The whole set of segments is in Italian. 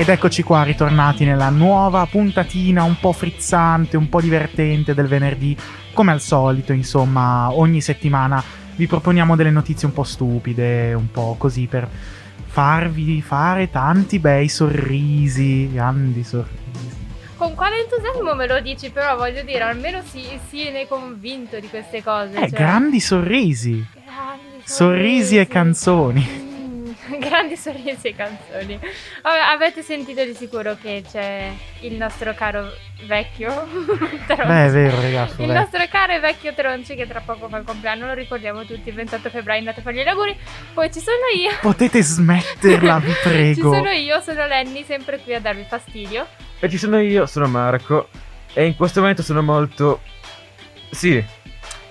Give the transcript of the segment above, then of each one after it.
Ed eccoci qua, ritornati nella nuova puntatina un po' frizzante, un po' divertente del venerdì. Come al solito, insomma, ogni settimana vi proponiamo delle notizie un po' stupide, un po' così per farvi fare tanti bei sorrisi, grandi sorrisi. Con quale entusiasmo me lo dici, però voglio dire, almeno si, si ne è convinto di queste cose. Eh, cioè. grandi sorrisi, Grandi sorrisi e canzoni. Grandi sorrisi e canzoni. Vabbè, avete sentito di sicuro che c'è il nostro caro vecchio Tronci. Beh, è vero, ragazzi. Il beh. nostro caro e vecchio Tronci che tra poco fa il compleanno, lo ricordiamo tutti, il 28 febbraio andate a fargli gli auguri. Poi ci sono io. Potete smetterla, vi Ci prego. sono io, sono Lenny, sempre qui a darvi fastidio. E ci sono io, sono Marco. E in questo momento sono molto. Sì,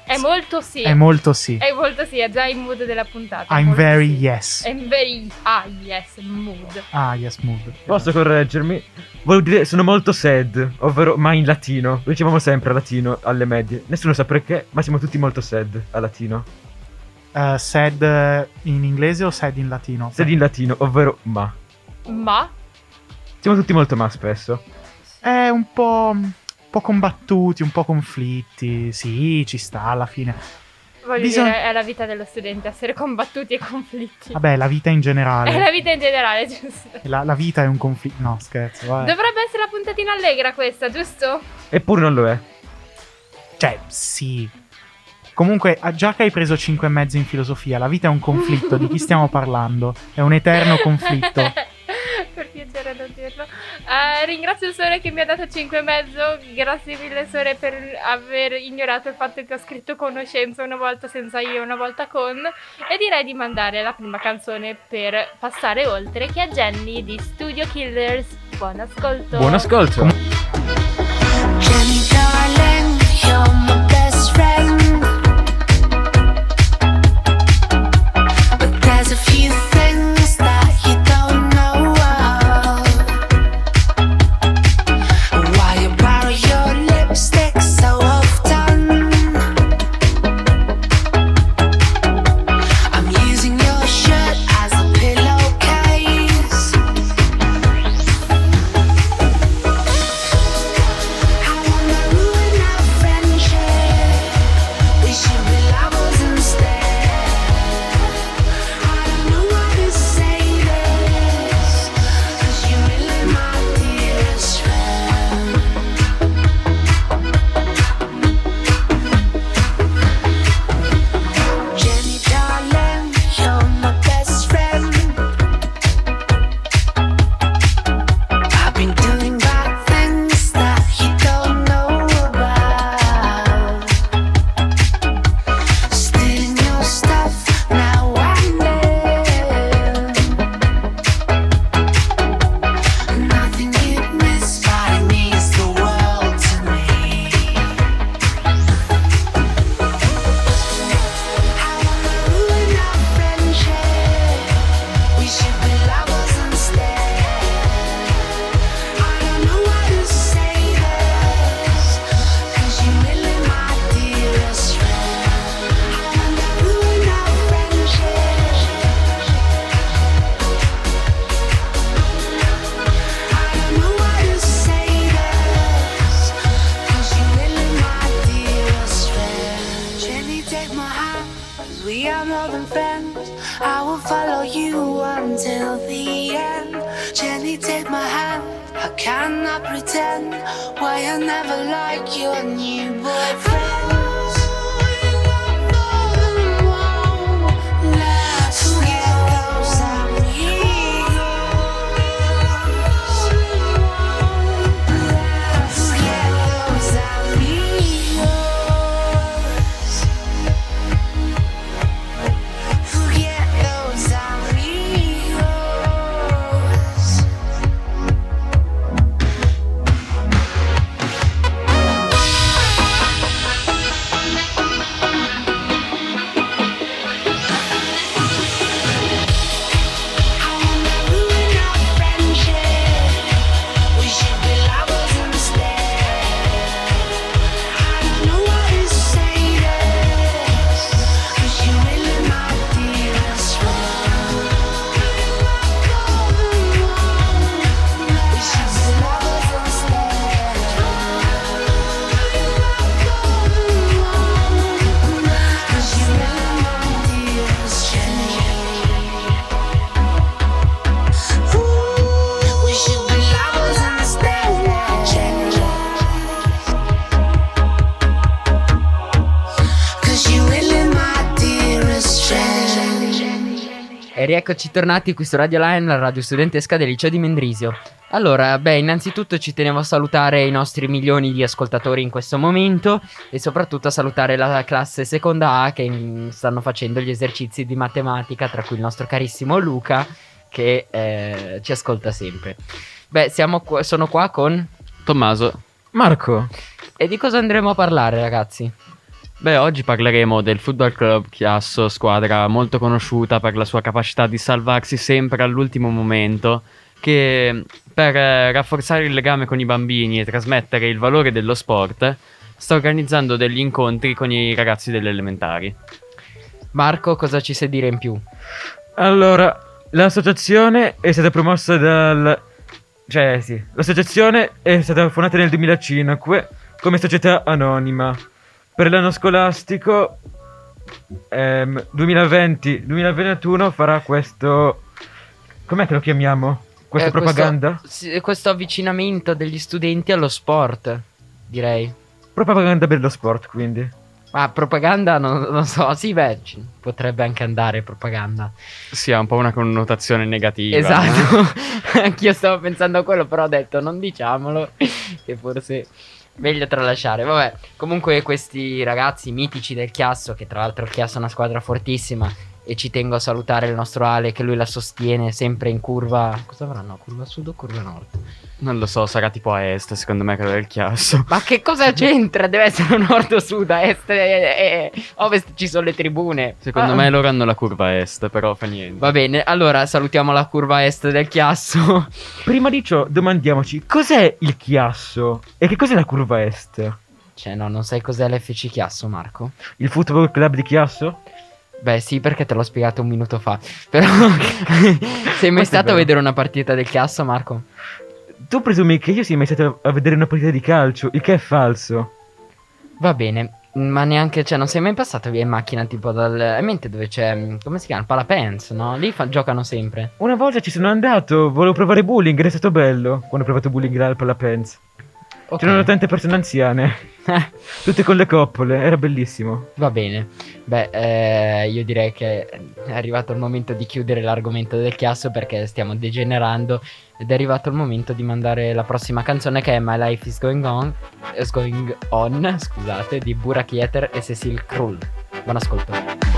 È molto sì. È molto sì. È molto sì, è già il mood della puntata. I'm very sì. yes. I'm very ah yes, mood. Ah, yes, mood. posso correggermi? Volevo dire, sono molto sad, ovvero ma in latino. Lo dicevamo sempre a latino alle medie. Nessuno sa perché, ma siamo tutti molto sad a latino. Eh, sad eh, in inglese o sad in latino? Sad in latino, ovvero ma. Ma Siamo tutti molto ma spesso. È un po', po' combattuti, un po' conflitti. Sì, ci sta alla fine. voglio Bisogna- dire, è la vita dello studente essere combattuti e conflitti. Vabbè, la vita in È generale. la vita in generale, giusto? La, la vita è un conflitto. No, scherzo. vabbè. Dovrebbe essere la puntatina allegra questa, giusto? Eppure non lo è. Cioè, sì. Comunque, ah, già che hai preso 5 e mezzo in filosofia, la vita è un conflitto. di chi stiamo parlando? È un eterno conflitto. piacere non dirlo. Eh, ringrazio il Sole che mi ha dato 5 e mezzo. Grazie mille Sole per aver ignorato il fatto che ho scritto conoscenza una volta senza io, una volta con. E direi di mandare la prima canzone per passare oltre, che è Jenny di Studio Killers. Buon ascolto. Buon ascolto. Jenny darling, E rieccoci tornati qui su Radio Line, la radio studentesca del liceo di Mendrisio. Allora, beh, innanzitutto ci tenevo a salutare i nostri milioni di ascoltatori in questo momento e soprattutto a salutare la classe seconda A che stanno facendo gli esercizi di matematica, tra cui il nostro carissimo Luca che eh, ci ascolta sempre. Beh, siamo qua- sono qua con... Tommaso, Marco, E di cosa andremo a parlare, ragazzi? Beh, oggi parleremo del Football Club Chiasso, squadra molto conosciuta per la sua capacità di salvarsi sempre all'ultimo momento, che per eh, rafforzare il legame con i bambini e trasmettere il valore dello sport, sta organizzando degli incontri con i ragazzi delle elementari. Marco, cosa ci sai dire in più? allora, l'associazione è stata promossa dal... Cioè, sì, l'associazione è stata fondata nel 2005 come società anonima. Per l'anno scolastico ehm, 2020-2021 farà questo... Com'è che lo chiamiamo? Questa Eh, propaganda? Questo, questo avvicinamento degli studenti allo sport, direi. Propaganda per lo sport, quindi. Ma propaganda non, non so, sì, beh, ci- potrebbe anche andare propaganda. Sì, ha un po' una connotazione negativa. Esatto, anch'io stavo pensando a quello, però ho detto non diciamolo, che forse meglio tralasciare. Vabbè, comunque questi ragazzi mitici del Chiasso, che tra l'altro il Chiasso è una squadra fortissima, e ci tengo a salutare il nostro Ale che lui la sostiene sempre in curva... Cosa avranno? Curva sud o curva nord? Non lo so, sarà tipo a est, secondo me, quello del Chiasso. Ma che cosa c'entra? Deve essere nord o sud, a est e, e ovest ci sono le tribune. Secondo Ah. me loro hanno la curva est, però fa niente. Va bene, allora salutiamo la curva est del Chiasso. Prima di ciò, domandiamoci cos'è il chiasso e che cos'è la curva est? Cioè, no, non sai cos'è l'FC Chiasso, Marco? Il football club di Chiasso? Beh, sì, perché te l'ho spiegato un minuto fa. Però sei mai Questo stato a vedere una partita del Chiasso, Marco? Tu presumi che io sia mai stato a vedere una partita di calcio, il che è falso. Va bene, ma neanche, cioè, non sei mai passato via in macchina tipo dal... Hai in mente dove c'è, mm, come si chiama? Il Palapens, no? Lì fa- giocano sempre. Una volta ci sono andato, volevo provare bowling ed è stato bello quando ho provato bowling là al Palapens. Ok. C'erano tante persone anziane, tutte con le coppole, era bellissimo. Va bene. Beh, eh, io direi che è arrivato il momento di chiudere l'argomento del chiasso perché stiamo degenerando ed è arrivato il momento di mandare la prossima canzone che è My Life is Going On, is going on scusate, di Burak Yeter e Cecil Krull. Buon ascolto.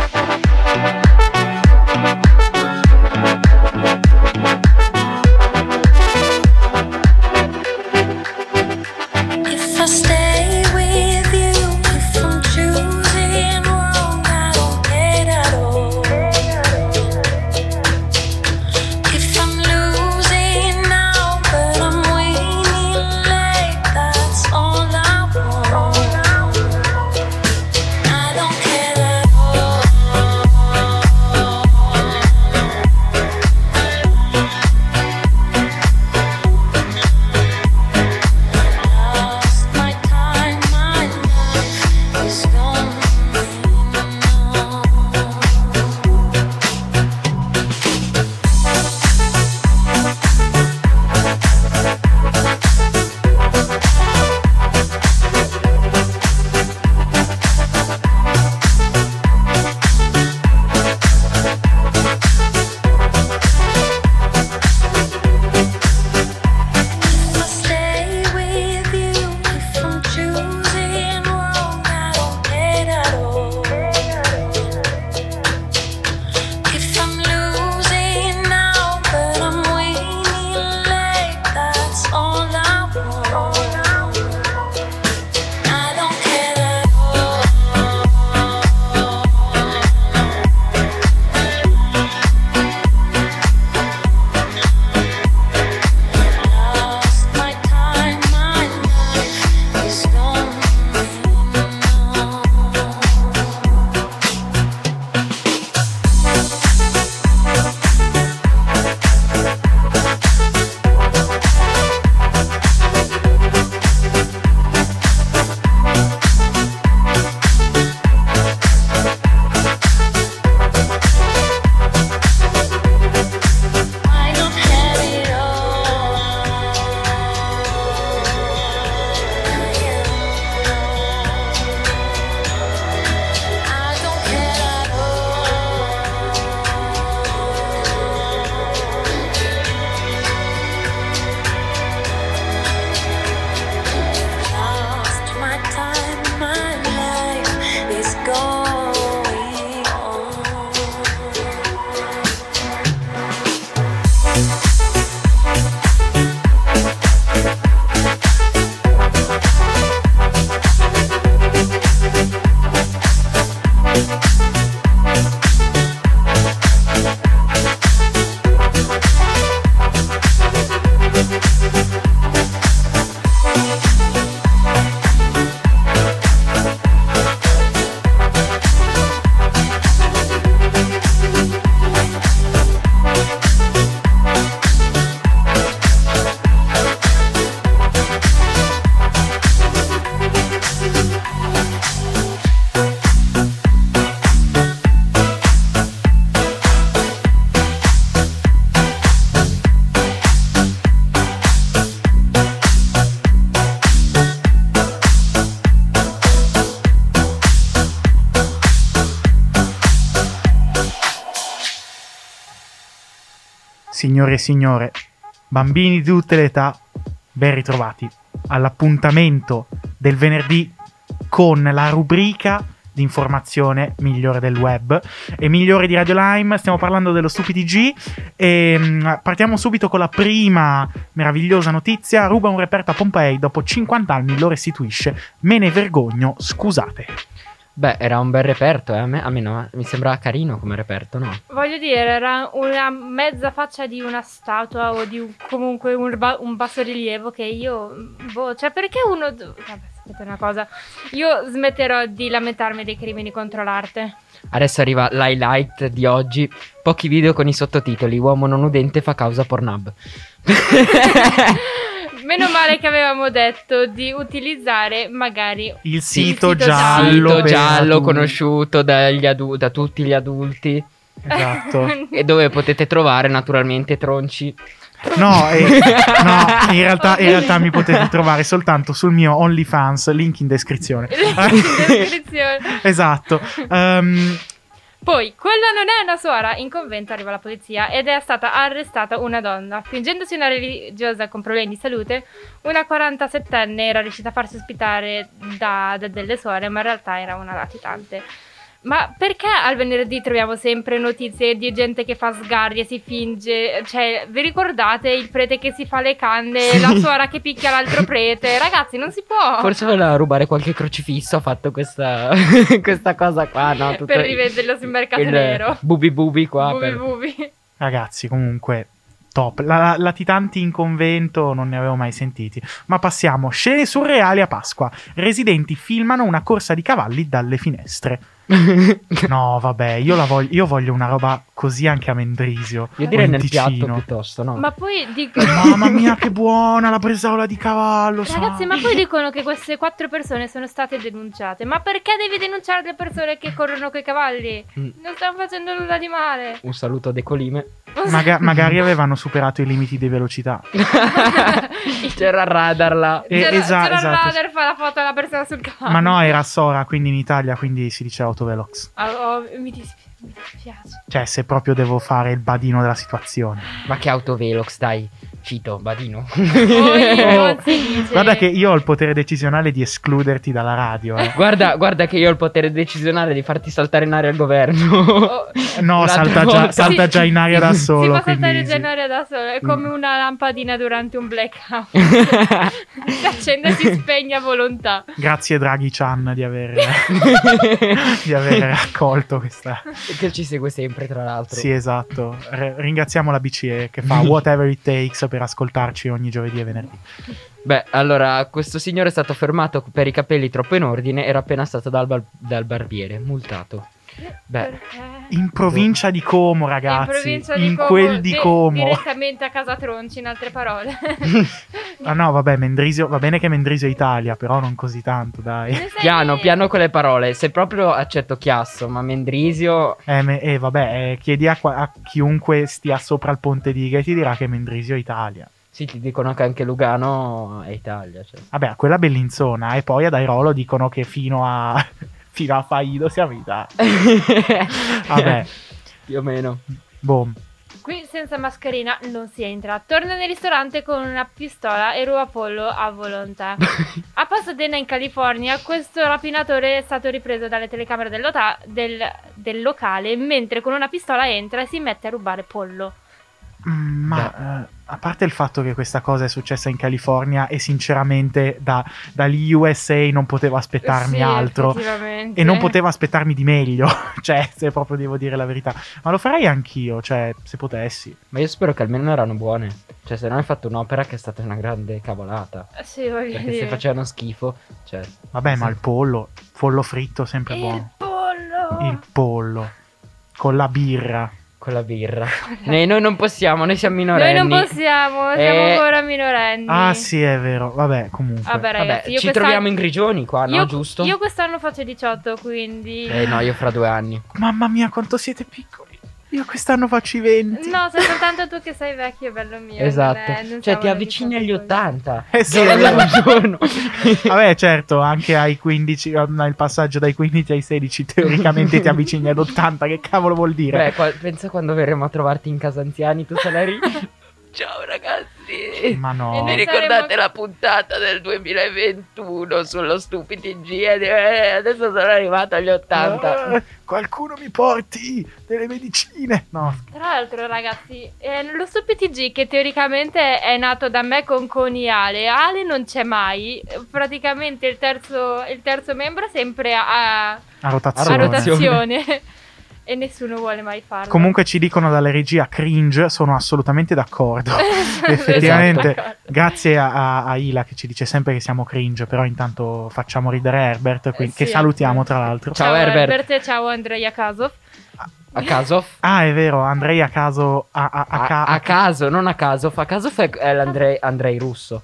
Signore e signore, bambini di tutte le età, ben ritrovati all'appuntamento del venerdì con la rubrica di informazione migliore del web e migliore di Radio Lime. Stiamo parlando dello Stupidi G e mm, partiamo subito con la prima meravigliosa notizia. Ruba un reperto a Pompei, dopo 50 anni lo restituisce. Me ne vergogno, scusate. Beh, era un bel reperto, eh. a, me, a me no, mi sembrava carino come reperto, no? Voglio dire, era una mezza faccia di una statua o di un- comunque un, un bassorilievo che io. Boh, cioè, perché uno. Vabbè, sapete una cosa. Io smetterò di lamentarmi dei crimini contro l'arte. Adesso arriva l'highlight di oggi. Pochi video con i sottotitoli. Uomo non udente fa causa Pornhub. Meno male che avevamo detto di utilizzare magari. Il Sì, sito, sito giallo, Sito giallo conosciuto dagli adu- da tutti gli adulti. Esatto. E dove potete trovare naturalmente tronci. No, eh, no, in realtà, in realtà mi potete trovare soltanto sul mio OnlyFans, link in descrizione. in descrizione. esatto. Ehm, Poi, quella non è una suora. In convento arriva la polizia ed è stata arrestata una donna. Fingendosi una religiosa con problemi di salute, una 47enne era riuscita a farsi ospitare da, da delle suore, ma in realtà era una latitante. Ma perché al venerdì troviamo sempre notizie di gente che fa sgarri e si finge? Cioè, vi ricordate il prete che si fa le canne, la suora che picchia l'altro prete? Ragazzi, non si può! Forse voleva rubare qualche crocifisso. Ha fatto questa, questa cosa qua, no? Tutto per rivenderlo sul mercato il nero. Bubi bubi qua. Bubi per- bubi. ragazzi, comunque, top. La, la- latitanti in convento non ne avevo mai sentiti. Ma passiamo. Scene surreali a Pasqua. Residenti filmano una corsa di cavalli dalle finestre. No, vabbè, io, la voglio, io voglio una roba così anche a Mendrisio. Io direi nel piatto Ticino. piuttosto, no? Ma poi dico... Mamma mia, che buona la bresaola di cavallo. Ragazzi, sa. ma poi dicono che queste quattro persone sono state denunciate. Ma perché devi denunciare le persone che corrono coi cavalli? Mm. Non stanno facendo nulla di male. Un saluto a De Colime. Maga- magari avevano superato i limiti di velocità. C'era il radar là. Eh, C'era, esa- c'era il esatto. radar fa la foto della persona sul cavallo. Ma no, era Sora, quindi in Italia, quindi si dice autovelox. Ah, oh, mi, dispi- mi dispiace. Cioè, se proprio devo fare il badino della situazione. Ma che autovelox, dai. Cito, Badino. Oh, si. Guarda che io ho il potere decisionale di escluderti dalla radio. eh. guarda, guarda che io ho il potere decisionale di farti saltare in aria il governo. Oh, No, salta già, salta Sì, già in aria si- da Si solo. può saltare quindi in genere da solo. È come una lampadina durante un blackout. Mm. si accende e si spegne a volontà. Grazie Draghi Chan di aver, di aver raccolto questa. che ci segue sempre, tra l'altro. Sì, esatto. R- ringraziamo la BCE che fa whatever it takes per ascoltarci ogni giovedì e venerdì. Beh, allora, questo signore è stato fermato per i capelli troppo in ordine. Era appena stato dal, bar- dal barbiere, multato. Beh, Perché? In provincia di Como, ragazzi. in provincia di in Como, quel di di- Como. direttamente a casa Tronci, in altre parole. Ah no, vabbè, Mendrisio, va bene che Mendrisio è Italia, però non così tanto, dai. Piano, piano con le parole. Se proprio accetto Chiasso, ma Mendrisio. Eh, me- eh, vabbè, eh, chiedi a, a chiunque stia sopra il ponte di Iga e ti dirà che Mendrisio è Italia. Sì, ti dicono che anche Lugano è Italia. Cioè. Vabbè, a quella Bellinzona. E poi ad Airolo dicono che fino a, fino a Faido siamo in Italia. Vabbè, Più o meno. boh. Qui senza mascherina non si entra. Torna nel ristorante con una pistola e ruba pollo a volontà. a Pasadena in California questo rapinatore è stato ripreso dalle telecamere del, lota- del- del locale mentre con una pistola entra e si mette a rubare pollo. Mm, Ma eh, a parte il fatto che questa cosa è successa in California e sinceramente da, dagli USA non potevo aspettarmi Sì, altro e non potevo aspettarmi di meglio, cioè se proprio devo dire la verità. Ma lo farei anch'io, cioè se potessi. Ma io spero che almeno erano buone. Cioè, se no hai fatto un'opera che è stata una grande cavolata. Eh, Sì, voglio Perché dire. se facevano schifo, cioè. Vabbè, ma Sì. il pollo, pollo fritto sempre Il buono. pollo! Il pollo con la birra. Con la birra. Noi, noi non possiamo, noi siamo Noi minorenni. non possiamo, siamo Eh, ancora minorenni. Ah, sì, è vero. Vabbè, comunque. Vabbè, Vabbè, ragazzi, io ci troviamo in grigioni qua, no? io, Giusto? Io quest'anno faccio 18, quindi... Eh no, io fra due anni. Mamma mia, quanto siete piccoli. Io quest'anno faccio i 20. No, sei soltanto tu che sei vecchio, bello mio. non esatto. è- non cioè, ti avvicini agli piccoli. 80. Eh sì, Giorno. Vabbè, certo, anche ai 15, eh, nel passaggio dai 15 ai 16, teoricamente ti avvicini ad 80. Che cavolo vuol dire? Beh, qua- pensa quando verremo a trovarti in casa anziani, tu sarai lì. Ciao ragazzi. Ma E no. Mi ricordate saremo- la puntata del 2021 sullo stupidi G? Eh, adesso sono arrivato agli 80. Eh, qualcuno mi porti delle medicine. No, Tra l'altro, ragazzi, eh, lo StupidTG che teoricamente è nato da me con Coniale, Ale non c'è mai. Praticamente il terzo, il terzo membro è sempre a, a a rotazione. a rotazione. e nessuno vuole mai farlo. Comunque ci dicono dalle regie cringe, sono assolutamente d'accordo. Effettivamente, Esatto. grazie a, a- Ila che ci dice sempre che siamo cringe, però intanto facciamo ridere Herbert, quindi- Eh, che sì, salutiamo appunto. tra l'altro. Ciao, Herbert. e ciao Andrea Kasov. A caso? Ah, è vero, Andrei a caso... A, a- ca- a caso, non a caso. A caso è, l'Andrei Andrei russo.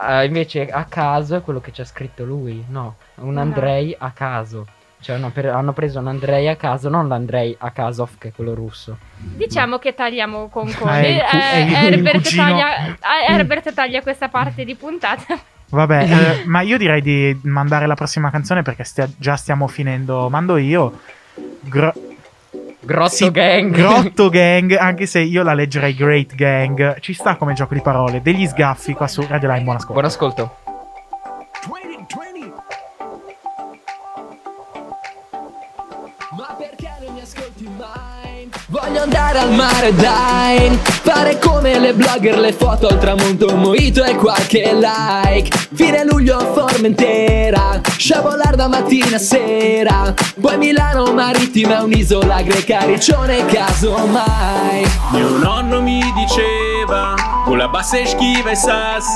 Eh, invece a caso è quello che c'è scritto lui. No, un No. Andrei a caso. Cioè hanno, pre- hanno preso un Andrei a caso, non l'Andrei a Kasov che è quello russo. Diciamo che tagliamo con Ah, è Eh, il Herbert, taglia, eh, Herbert taglia questa parte di puntata. Vabbè, eh, ma io direi di mandare la prossima canzone perché stia- già stiamo finendo. Mando io. Gro- Grotto sì, Gang. Grotto Gang, anche se io la leggerei Great Gang. Ci sta come gioco di parole. Degli sgaffi qua su Radio Line. Buon ascolto. Buon ascolto. Voglio andare al mare, dai. Fare come le blogger, le foto al tramonto Un mojito e qualche like. Fine luglio a Formentera Sciabolare da mattina a sera. Poi Milano Marittima, un'isola greca Riccione casomai Mio nonno mi diceva con la bassa schiva e sas.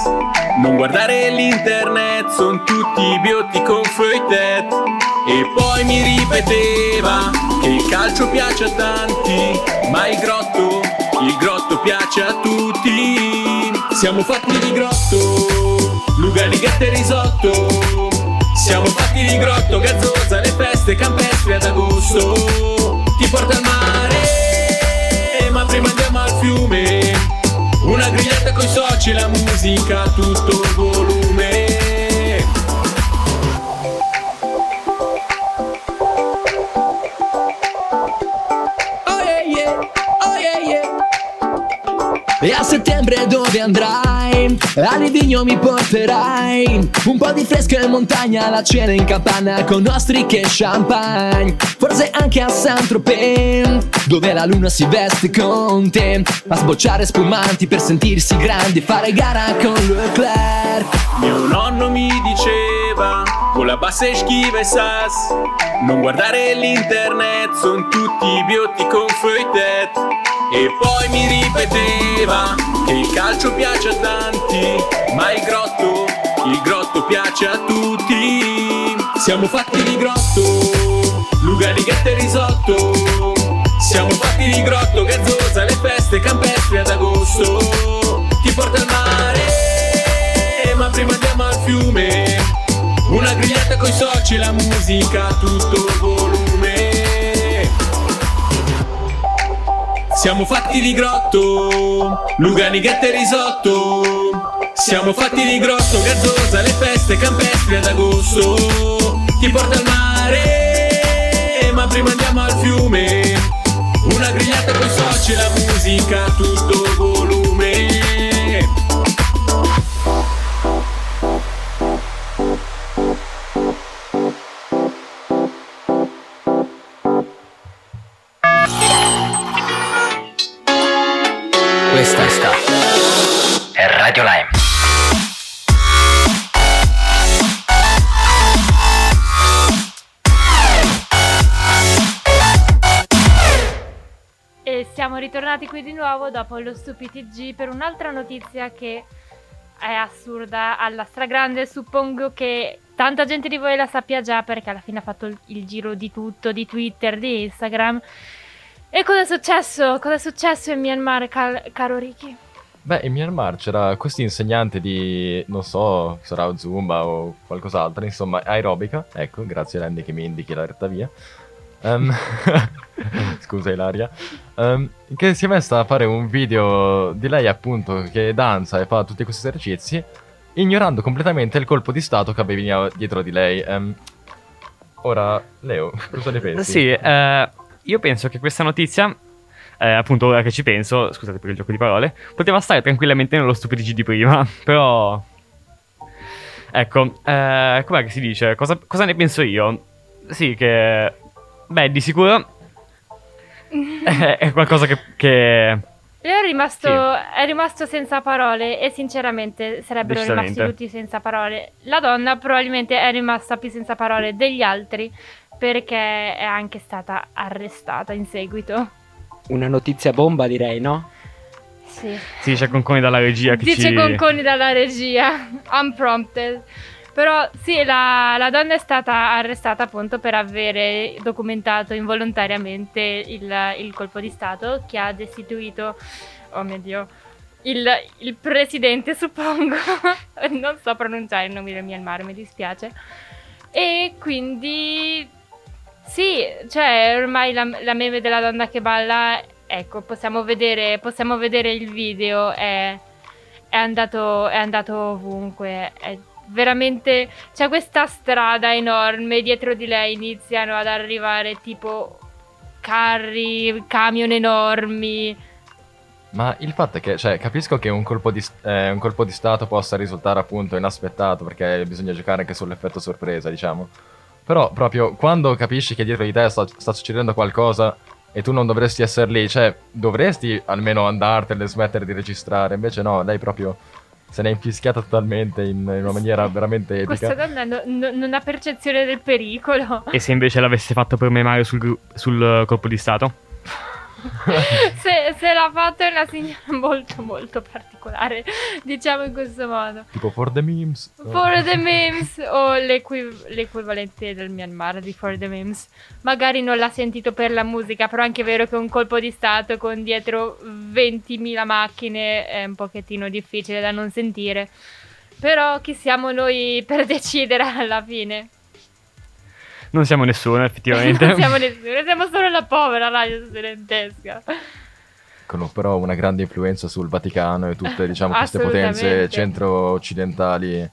Non guardare l'internet, son tutti biotti con feuillet E poi mi ripeteva che il calcio piace a tanti Ma il grotto, il grotto piace a tutti. Siamo fatti di grotto, Lugani, gatte e risotto. Siamo fatti di grotto, gazzosa, le feste campestri ad agosto. Ti porta al mare, ma prima andiamo al fiume Grigliata coi soci, la musica a tutto volume. Oh yeah yeah, oh yeah yeah. E a settembre dove andrai? A mi porterai Un po' di fresco in montagna La cena in campana con ostriche e champagne. Forse anche a Saint-Tropez Dove la luna si veste con te. A sbocciare spumanti per sentirsi grandi Fare gara con Leclerc. Mio nonno mi diceva con la bassa e schiva e sas. Non guardare l'internet, son tutti biotti con feuillet. E poi mi ripeteva il calcio piace a tanti Ma il grotto, il grotto piace a tutti. Siamo fatti di grotto, Lugani, gatte e risotto. Siamo fatti di grotto, gazzosa, le feste campestri ad agosto. Ti porta al mare, ma prima andiamo al fiume. Una grigliata coi soci, la musica tutto Siamo fatti di grotto, Lugani, gatte e risotto. Siamo fatti di grotto, gazzosa, le feste campestri ad agosto. Ti porta al mare, ma prima andiamo al fiume. Una grigliata coi soci, la musica tutto volume. Qui di nuovo dopo lo StupidTG per un'altra notizia che è assurda alla stragrande. Suppongo che tanta gente di voi la sappia già perché alla fine ha fatto il, il giro di tutto, di Twitter, di Instagram. E cosa è successo? Cosa è successo in Myanmar, cal- caro Ricky? Beh, in Myanmar c'era questo insegnante di, non so, sarà Zumba o qualcos'altro, insomma, aerobica. Ecco, grazie Randy che mi indichi la retta via. Ehm, scusa Ilaria. Ehm, che si è messa a fare un video di lei appunto che danza e fa tutti questi esercizi, ignorando completamente il colpo di stato che aveva dietro di lei. Ehm, ora, Leo, cosa ne pensi? Sì, eh, io penso che questa notizia, eh, appunto ora che ci penso, scusate per il gioco di parole, poteva stare tranquillamente nello stupidigi di prima, però... Ecco, eh, com'è che si dice? Cosa, cosa ne penso io? Sì, che... Beh, di sicuro... è, è qualcosa che... che... Leo è rimasto, Sì. è rimasto senza parole e sinceramente sarebbero rimasti tutti senza parole. La donna probabilmente è rimasta più senza parole degli altri perché è anche stata arrestata in seguito. Una notizia bomba, direi, no? Sì. Sì, c'è Conconi dalla regia che Dice ci... Conconi dalla regia, unprompted. Però sì, la, la donna è stata arrestata appunto per avere documentato involontariamente il, il colpo di Stato che ha destituito, oh mio Dio, il, il presidente, suppongo. non so pronunciare il nome del Myanmar, mi dispiace. E quindi sì, cioè ormai la, la meme della donna che balla, ecco, possiamo vedere, possiamo vedere il video, è, è andato, è andato ovunque, è veramente, c'è questa strada enorme, dietro di lei iniziano ad arrivare tipo carri, camion enormi. Ma il fatto è che, cioè, capisco che un colpo, di, eh, un colpo di stato possa risultare appunto inaspettato perché bisogna giocare anche sull'effetto sorpresa, diciamo. Però proprio quando capisci che dietro di te sta, sta succedendo qualcosa e tu non dovresti essere lì, cioè, dovresti almeno andartene e smettere di registrare. Invece no, lei proprio se ne è infischiata totalmente in, in una maniera veramente Questa epica. donna no- no- non ha percezione del pericolo. E se invece l'avesse fatto per sul, gru- sul eh, colpo di stato? se, se l'ha fatto è una signora molto molto particolare, diciamo in questo modo. Tipo for the memes. For the memes o l'equi- l'equivalente del Myanmar di For the memes. Magari non l'ha sentito per la musica, però è anche vero che un colpo di stato con dietro 20.000 macchine è un pochettino difficile da non sentire. Però chi siamo noi per decidere alla fine? Non siamo nessuno, effettivamente. non siamo nessuno, siamo solo la povera radio studentesca. Con però una grande influenza sul Vaticano e tutte, diciamo, queste potenze centro-occidentali.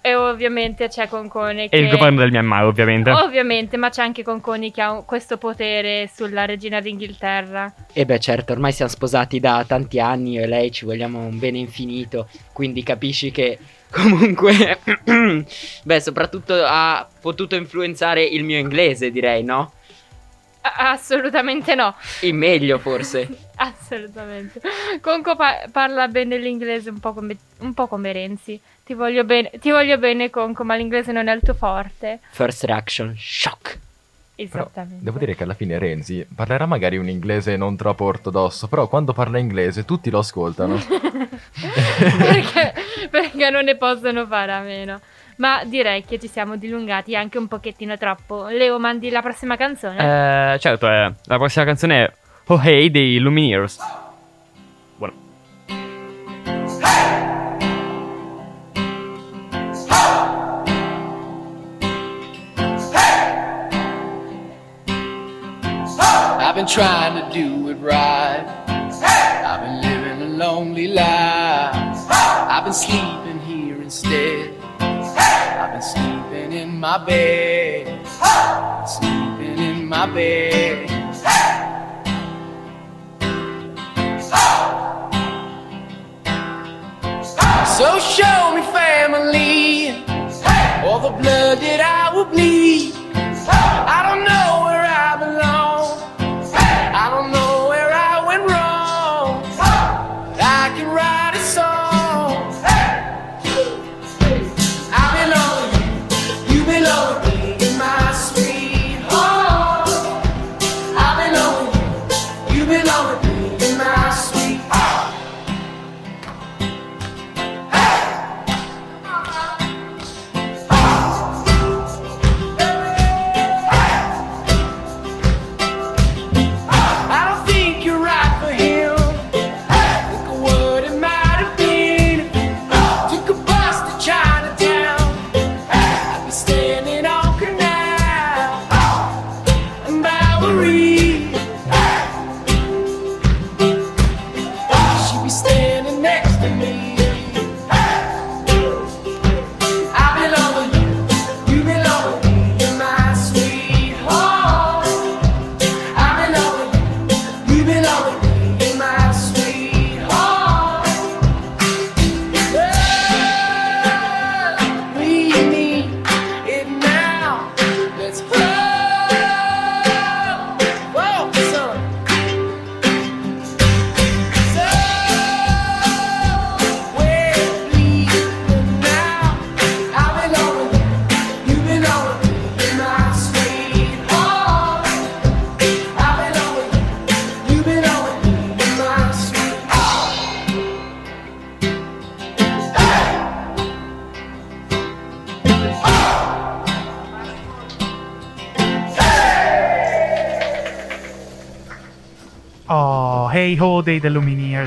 E ovviamente c'è Concone E che... il governo del Myanmar, ovviamente. Ovviamente, ma c'è anche Conconi che ha questo potere sulla regina d'Inghilterra. E beh, certo, ormai siamo sposati da tanti anni io e lei ci vogliamo un bene infinito, quindi capisci che comunque, beh, soprattutto ha potuto influenzare il mio inglese, direi, no? Assolutamente no, Il meglio forse. assolutamente. Conco pa- parla bene l'inglese un po, come, un po' come Renzi. Ti voglio bene, ti voglio bene Conco, ma l'inglese non è il tuo forte. First reaction, shock. Però Esattamente. devo dire che alla fine Renzi parlerà magari un inglese non troppo ortodosso, però quando parla inglese tutti lo ascoltano. perché, perché non ne possono fare a meno. Ma direi che ci siamo dilungati anche un pochettino troppo. Leo, mandi la prossima canzone? Eh, certo, eh, la prossima canzone è Oh Hey dei Lumineers. Buono. I've been trying to do it right. I've been living a lonely life. I've been sleeping here instead. I've been sleeping in my bed. Sleeping in my bed. So show me family, all the blood that I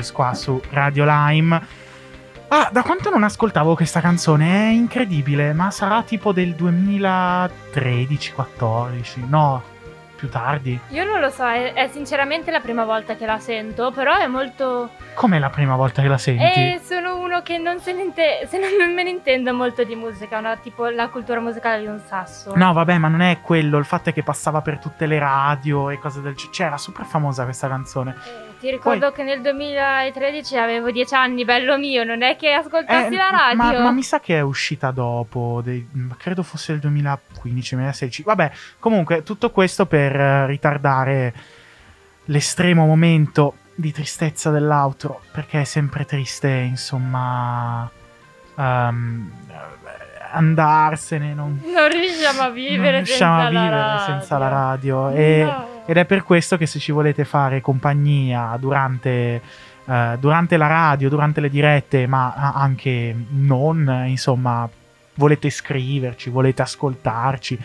Lumineers qua su Radio Lime. Ah, da quanto non ascoltavo questa canzone? È incredibile, ma sarà tipo del 2013-14? No, più tardi. Io non lo so, è, è sinceramente la prima volta che la sento, però è molto... Com'è la prima volta che la senti? E sono uno che non se ne intende, se non, non me ne intendo molto di musica, no? tipo la cultura musicale di un sasso. No, vabbè, ma non è quello. Il fatto è che passava per tutte le radio e cose del genere. Cioè, era super famosa questa canzone. Eh, Ti ricordo che nel 2013 avevo 10 anni, bello mio, non è che ascoltassi Eh, la radio. Ma, ma mi sa che è uscita dopo, dei- credo fosse il 2015-2016. Vabbè, comunque, tutto questo per eh, ritardare l'estremo momento di tristezza dell'outro, perché è sempre triste, insomma, ehm, andarsene, non, Non riusciamo a vivere, non riusciamo senza, a vivere la senza la radio. E- No. Ed è per questo che se ci volete fare compagnia durante, eh, durante la radio, durante le dirette, ma anche non, insomma, volete scriverci, volete ascoltarci,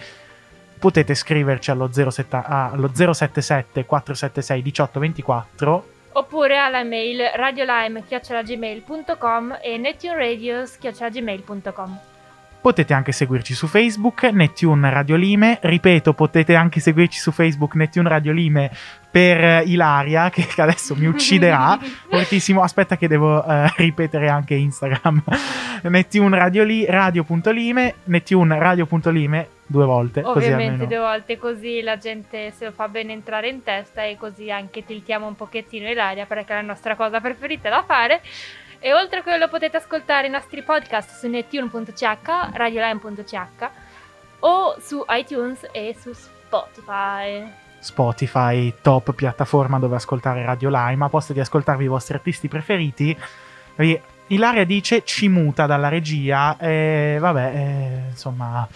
potete scriverci allo, 07 ah, allo 077 476 1824 Oppure alla mail radiolime.gmail.com e nettuneradio.gmail.com Potete anche seguirci su Facebook, Nettune Radio Lime. Ripeto, potete anche seguirci su Facebook, Nettune Radio Lime, per eh, Ilaria, che adesso mi ucciderà. Fortissimo. Aspetta, che devo eh, ripetere anche Instagram. Nettune Radio Li- Radio.lime, Nettune Radio.lime, due volte. Ovviamente due volte così la gente se lo fa bene entrare in testa e così anche tiltiamo un pochettino Ilaria perché è la nostra cosa preferita da fare. E oltre a quello potete ascoltare i nostri podcast su nettune.ch, radioline.ch o su iTunes e su Spotify. Spotify, top piattaforma dove ascoltare Radio Lime, a posto di ascoltarvi i vostri artisti preferiti. Ilaria dice ci muta dalla regia e vabbè, eh, insomma,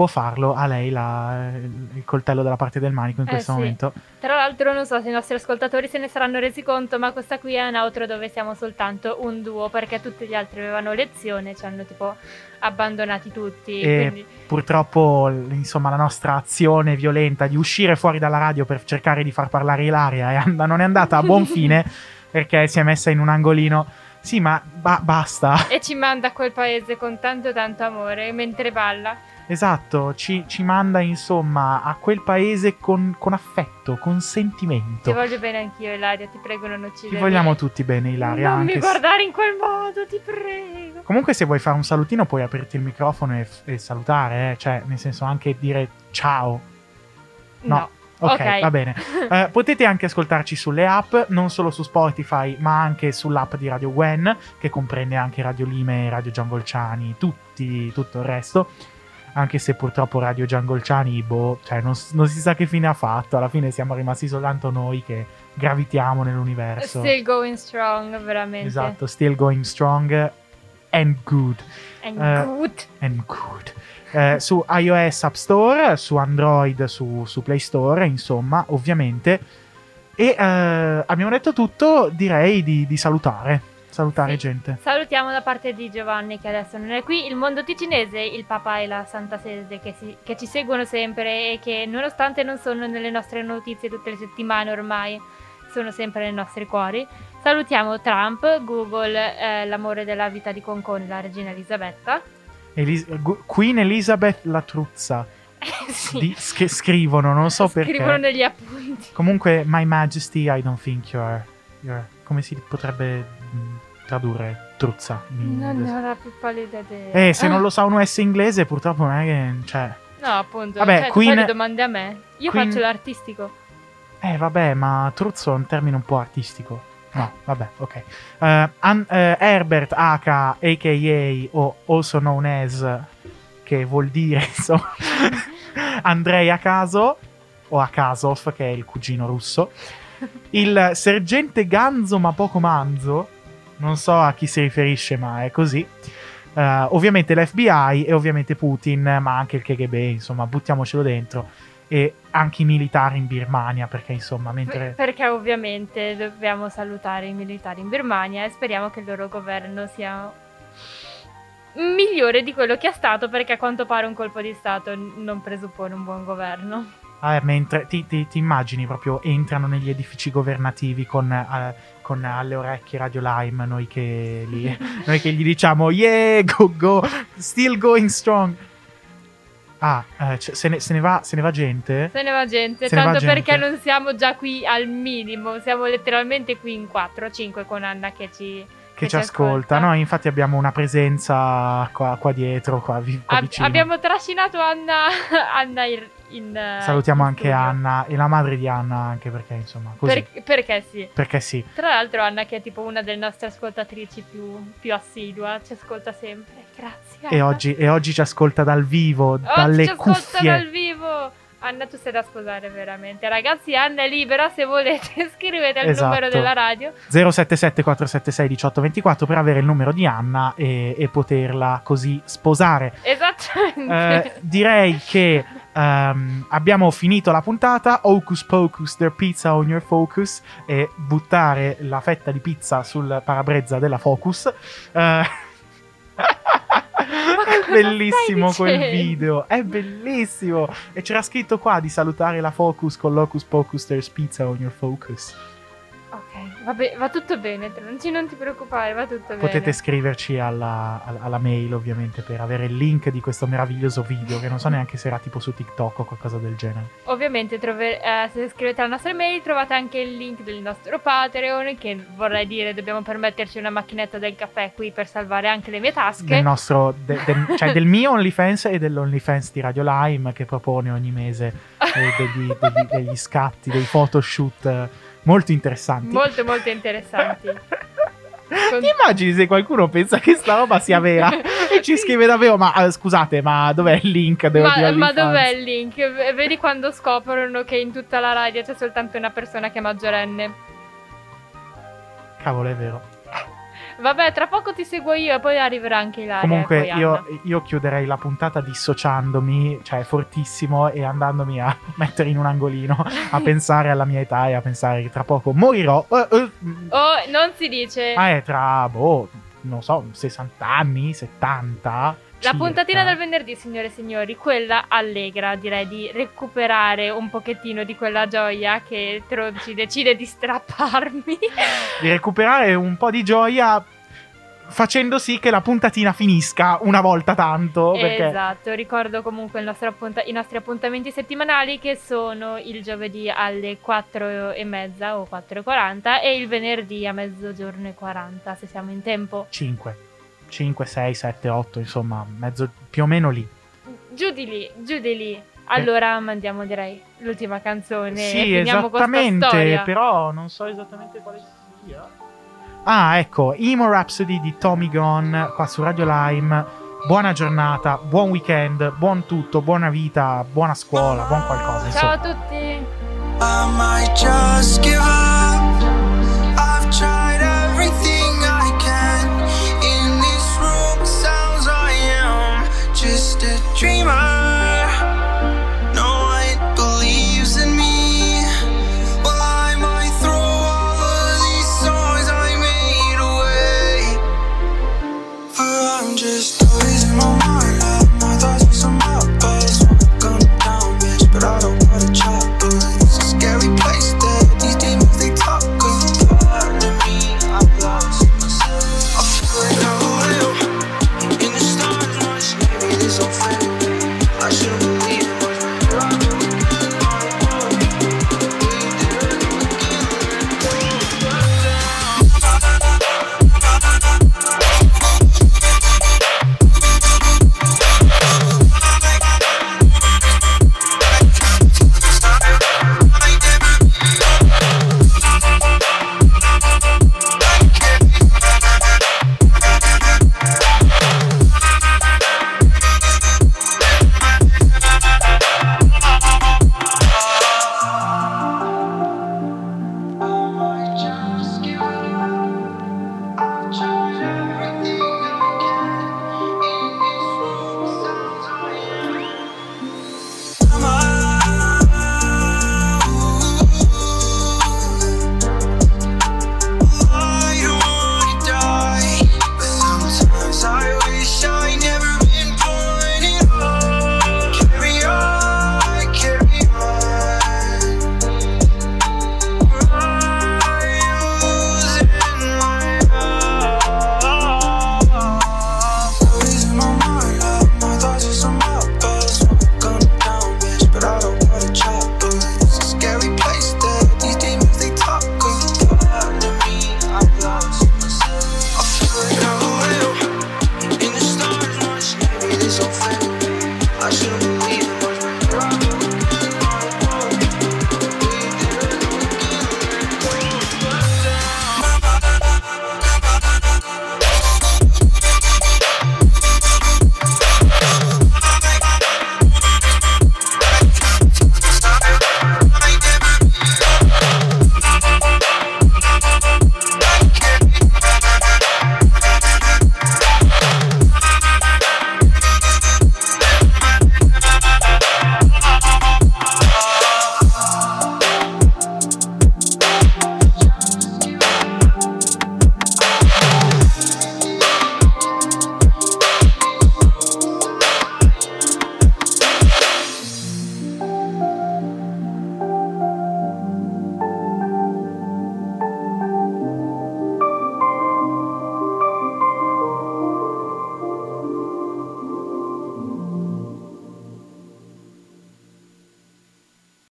può farlo a lei la- il coltello dalla parte del manico in Eh, questo sì. momento. Tra l'altro non so se i nostri ascoltatori se ne saranno resi conto, ma questa qui è un outro dove siamo soltanto un duo perché tutti gli altri avevano lezione, ci hanno tipo abbandonati tutti. E quindi... purtroppo, insomma, la nostra azione violenta di uscire fuori dalla radio per cercare di far parlare Ilaria è and- non è andata a buon fine perché si è messa in un angolino. Sì, ma ba- basta. E ci manda a quel paese con tanto tanto amore mentre balla. Esatto, ci, ci manda insomma a quel paese con, con affetto, con Ti sentimento. voglio bene anch'io, Ilaria, ti prego non Ti uccidermi. vogliamo tutti bene, Ilaria. Non mi anche se- guardare in quel modo, ti prego. Comunque, se vuoi fare un salutino, puoi aprirti il microfono e, e salutare, eh. cioè, nel senso, anche dire ciao. No. No. Ok, Ok. va bene. Eh, potete anche ascoltarci sulle app, non solo su Spotify, ma anche sull'app di Radio Gwen, che comprende anche Radio Lime, Radio Gianvolciani, tutti, tutto il resto. Anche se purtroppo Radio Giangolciani, boh, cioè non, non si sa che fine ha fatto. Alla fine siamo rimasti soltanto noi che gravitiamo nell'universo. Still going strong, veramente. Esatto, still going strong and good. And Eh, good. and good. Eh, su iOS App Store, su Android, su, su Play Store, insomma, ovviamente. E eh, abbiamo detto tutto, direi di, di salutare. Salutare Sì. gente. Salutiamo da parte di Giovanni che adesso non è qui, il mondo ticinese, il Papa e la Santa Sede che, si- che ci seguono sempre e che nonostante non sono nelle nostre notizie tutte le settimane ormai, sono sempre nei nostri cuori. Salutiamo Trump, Google, eh, l'amore della vita di Concone, la regina Elisabetta. Elis- Gu- Queen Elizabeth la truzza. sì, Di- che scrivono, non so perché. scrivono negli appunti. Comunque, My Majesty, I don't think you're. you're- come si potrebbe mm, tradurre truzza? in Non ne ho la più pallida idea. Eh, se non Ah, lo sa uno S inglese, purtroppo non è che. Cioè. No, appunto, Vabbè, cioè, Queen- le domande a me. Io Queen- faccio l'artistico. Eh, vabbè, ma truzzo è un termine un po' artistico. No, vabbè, ok. Eh, An- eh, Herbert H, a.k.a. o also known as, che vuol dire, insomma, Andrei a caso, o Akasov, che è il cugino russo. Il sergente Ganzo, ma poco manzo. Non so a chi si riferisce, ma è così. Eh, ovviamente l'FBI e ovviamente Putin, ma anche il KGB, insomma, buttiamocelo dentro. E anche i militari in Birmania, perché insomma, mentre... Per- Perché ovviamente dobbiamo salutare i militari in Birmania e speriamo che il loro governo sia migliore di quello che è stato perché a quanto pare un colpo di Stato non presuppone un buon governo. Ah, mentre ti, ti- ti immagini proprio entrano negli edifici governativi con, eh, con alle orecchie Radio Lime, noi che, li- noi che gli diciamo yeah, go go, still going strong. Ah, eh, cioè, se, ne, se ne va, se ne va gente? Se ne va gente, Se ne va tanto gente. perché non siamo già qui al minimo, siamo letteralmente qui in 4-5 con Anna che ci, Che ci ascolta. No, infatti abbiamo una presenza qua, qua dietro, qua, qua Ab- vicino. abbiamo trascinato Anna, Anna in, in, eh, Salutiamo in anche studio. Anna e la madre di Anna anche perché insomma, così. Per- perché sì. Perché sì. Tra l'altro Anna che è tipo una delle nostre ascoltatrici più, più assidua, ci ascolta sempre. Grazie. E oggi, e oggi ci ascolta dal vivo, Oggi dalle ci ascolta cuffie. dal vivo. Anna, tu sei da sposare veramente. Ragazzi, Anna è libera. Se volete, scrivete il Esatto. numero della radio. 077 476 1824 per avere il numero di Anna e, e poterla così sposare. Esattamente. Eh, direi che ehm, abbiamo finito la puntata. Hocus pocus, their pizza on your focus. E buttare la fetta di pizza sul parabrezza della Focus. Eh, bellissimo quel video, è bellissimo. E c'era scritto qua di salutare la Focus con l'Hocus Pocus, there's pizza on your focus. Ok, vabbè, va tutto bene. Non, ci- non ti preoccupare, va tutto Potete bene. scriverci alla, alla- alla mail, ovviamente, per avere il link di questo meraviglioso video. Che non so neanche se era tipo su TikTok o qualcosa del genere. Ovviamente, trove- eh, se scrivete alla nostra mail, trovate anche il link del nostro Patreon. Che vorrei dire, dobbiamo permetterci una macchinetta del caffè qui per salvare anche le mie tasche. Del nostro, de- del- cioè del mio OnlyFans e dell'OnlyFans di Radio Lime, che propone ogni mese eh, degli, degli- degli scatti, dei photoshoot eh, molto interessanti. Molto, molto interessanti. Con- Ti immagini se qualcuno pensa che sta roba sia vera e ci scrive davvero? Ma eh, scusate, ma dov'è il link? di Ma, ma OnlyFans?" dov'è il link? Vedi quando scoprono che in tutta la radio c'è soltanto una persona che è maggiorenne. Cavolo, è vero. Vabbè, tra poco ti seguo io e poi arriverà anche Ilaria. Comunque io, io chiuderei la puntata dissociandomi, cioè fortissimo, e andandomi a mettere in un angolino, a pensare alla mia età e a pensare che tra poco morirò. Eh, eh, Oh, non si dice. ma è tra, boh, non so, 60 anni, 70. La puntatina del venerdì, signore e signori, quella allegra, direi di recuperare un pochettino di quella gioia che Tronci decide di strapparmi. Di recuperare un po' di gioia facendo sì che la puntatina finisca una volta tanto. Perché Esatto, ricordo comunque appunta- i nostri appuntamenti settimanali che sono il giovedì alle 4 e mezza o 4.40 e il venerdì a mezzogiorno e 40 se siamo in tempo. 5, 5, 6, 7, 8, insomma, mezzo più o meno lì. Giù di lì, giù di lì. Allora mandiamo direi l'ultima canzone Sì, esattamente, però non so esattamente quale sia. Ah, ecco, Emo Rhapsody di Tommy Gunn qua su Radio Lime. Buona giornata, buon weekend, buon tutto, buona vita, buona scuola, buon qualcosa. Ciao Insomma. a tutti. I might just give up. I've tried everything dreamer.